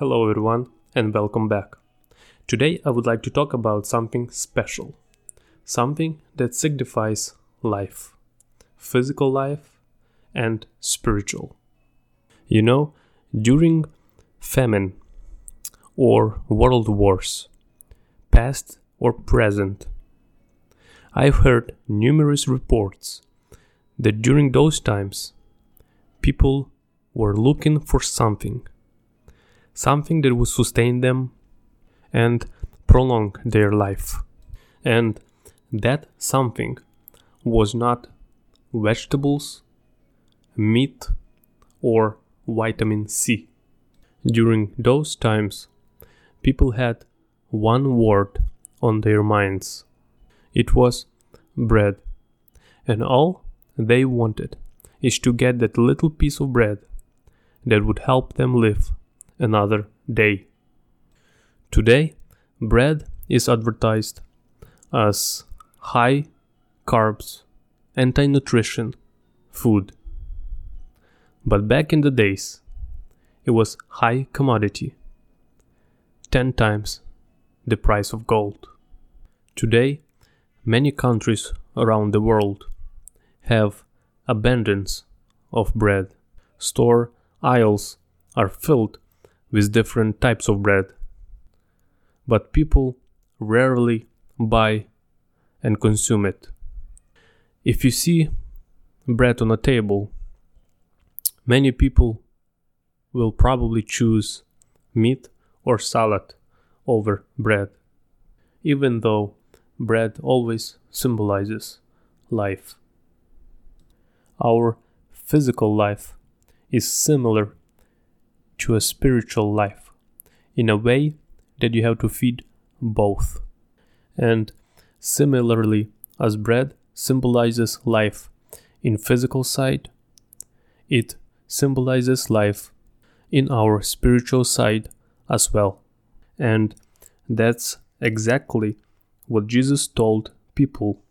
Hello, everyone, and welcome back. Today, I would like to talk about something special, something that signifies life physical life and spiritual. You know, during famine or world wars, past or present, I've heard numerous reports that during those times, people were looking for something something that would sustain them and prolong their life. And that something was not vegetables, meat, or vitamin C. During those times, people had one word on their minds it was bread. And all they wanted is to get that little piece of bread that would help them live another day. Today, bread is advertised as high carbs, anti nutrition food. But back in the days, it was high commodity, 10 times the price of gold. Today, many countries around the world have abundance of bread. Store aisles are filled with different types of bread. But people rarely buy and consume it. If you see bread on a table, many people will probably choose meat or salad over bread, even though bread always symbolizes life. Our physical life is similar to a spiritual life in a way that you have to feed both. And similarly, as bread symbolizes life in physical side, it symbolizes life in our spiritual side as well. And that's exactly what Jesus told people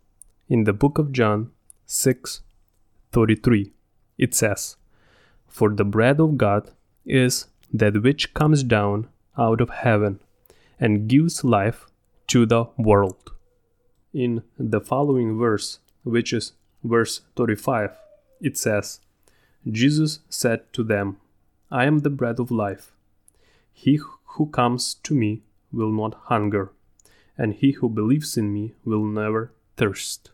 in the book of John 6:33. It says, "For the bread of God is that which comes down out of heaven and gives life to the world. In the following verse, which is verse 35, it says, Jesus said to them, I am the bread of life. He who comes to me will not hunger, and he who believes in me will never thirst.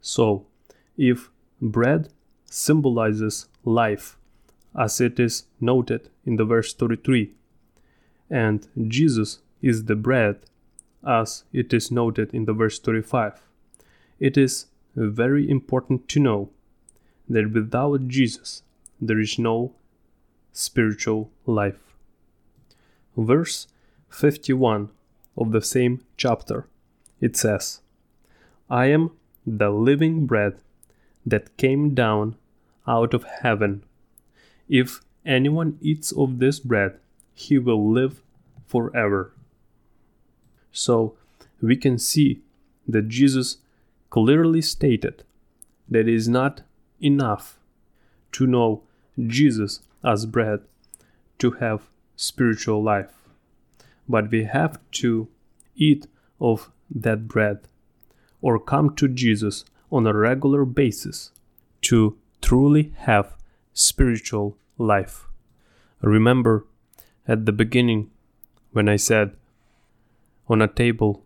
So, if bread symbolizes life as it is noted in the verse 33, and Jesus is the bread, as it is noted in the verse 35. It is very important to know that without Jesus there is no spiritual life. Verse 51 of the same chapter it says, I am the living bread that came down out of heaven. If anyone eats of this bread, he will live forever. So we can see that Jesus clearly stated that it is not enough to know Jesus as bread to have spiritual life, but we have to eat of that bread or come to Jesus on a regular basis to truly have spiritual life. Remember at the beginning when I said on a table,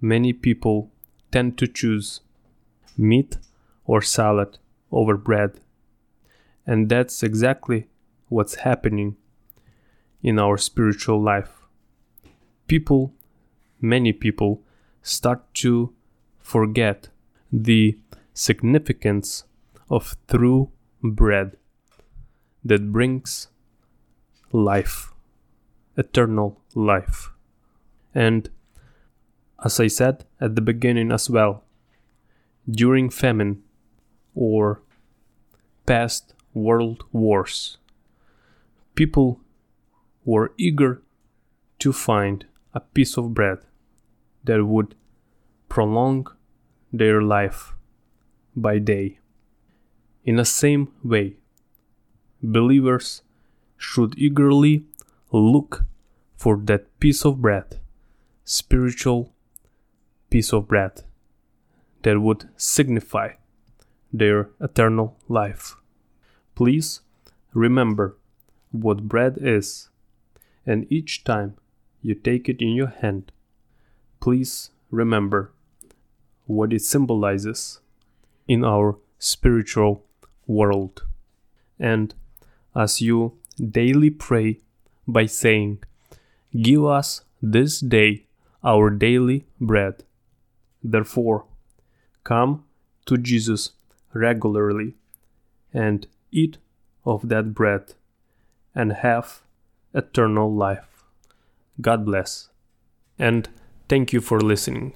many people tend to choose meat or salad over bread. And that's exactly what's happening in our spiritual life. People, many people, start to forget the significance of true bread that brings life, eternal life. And as I said at the beginning as well, during famine or past world wars, people were eager to find a piece of bread that would prolong their life by day. In the same way, believers should eagerly look for that piece of bread, spiritual piece of bread that would signify their eternal life. Please remember what bread is, and each time you take it in your hand, please remember what it symbolizes in our spiritual world. And as you daily pray by saying, Give us this day our daily bread. Therefore, come to Jesus regularly and eat of that bread and have eternal life. God bless. And thank you for listening.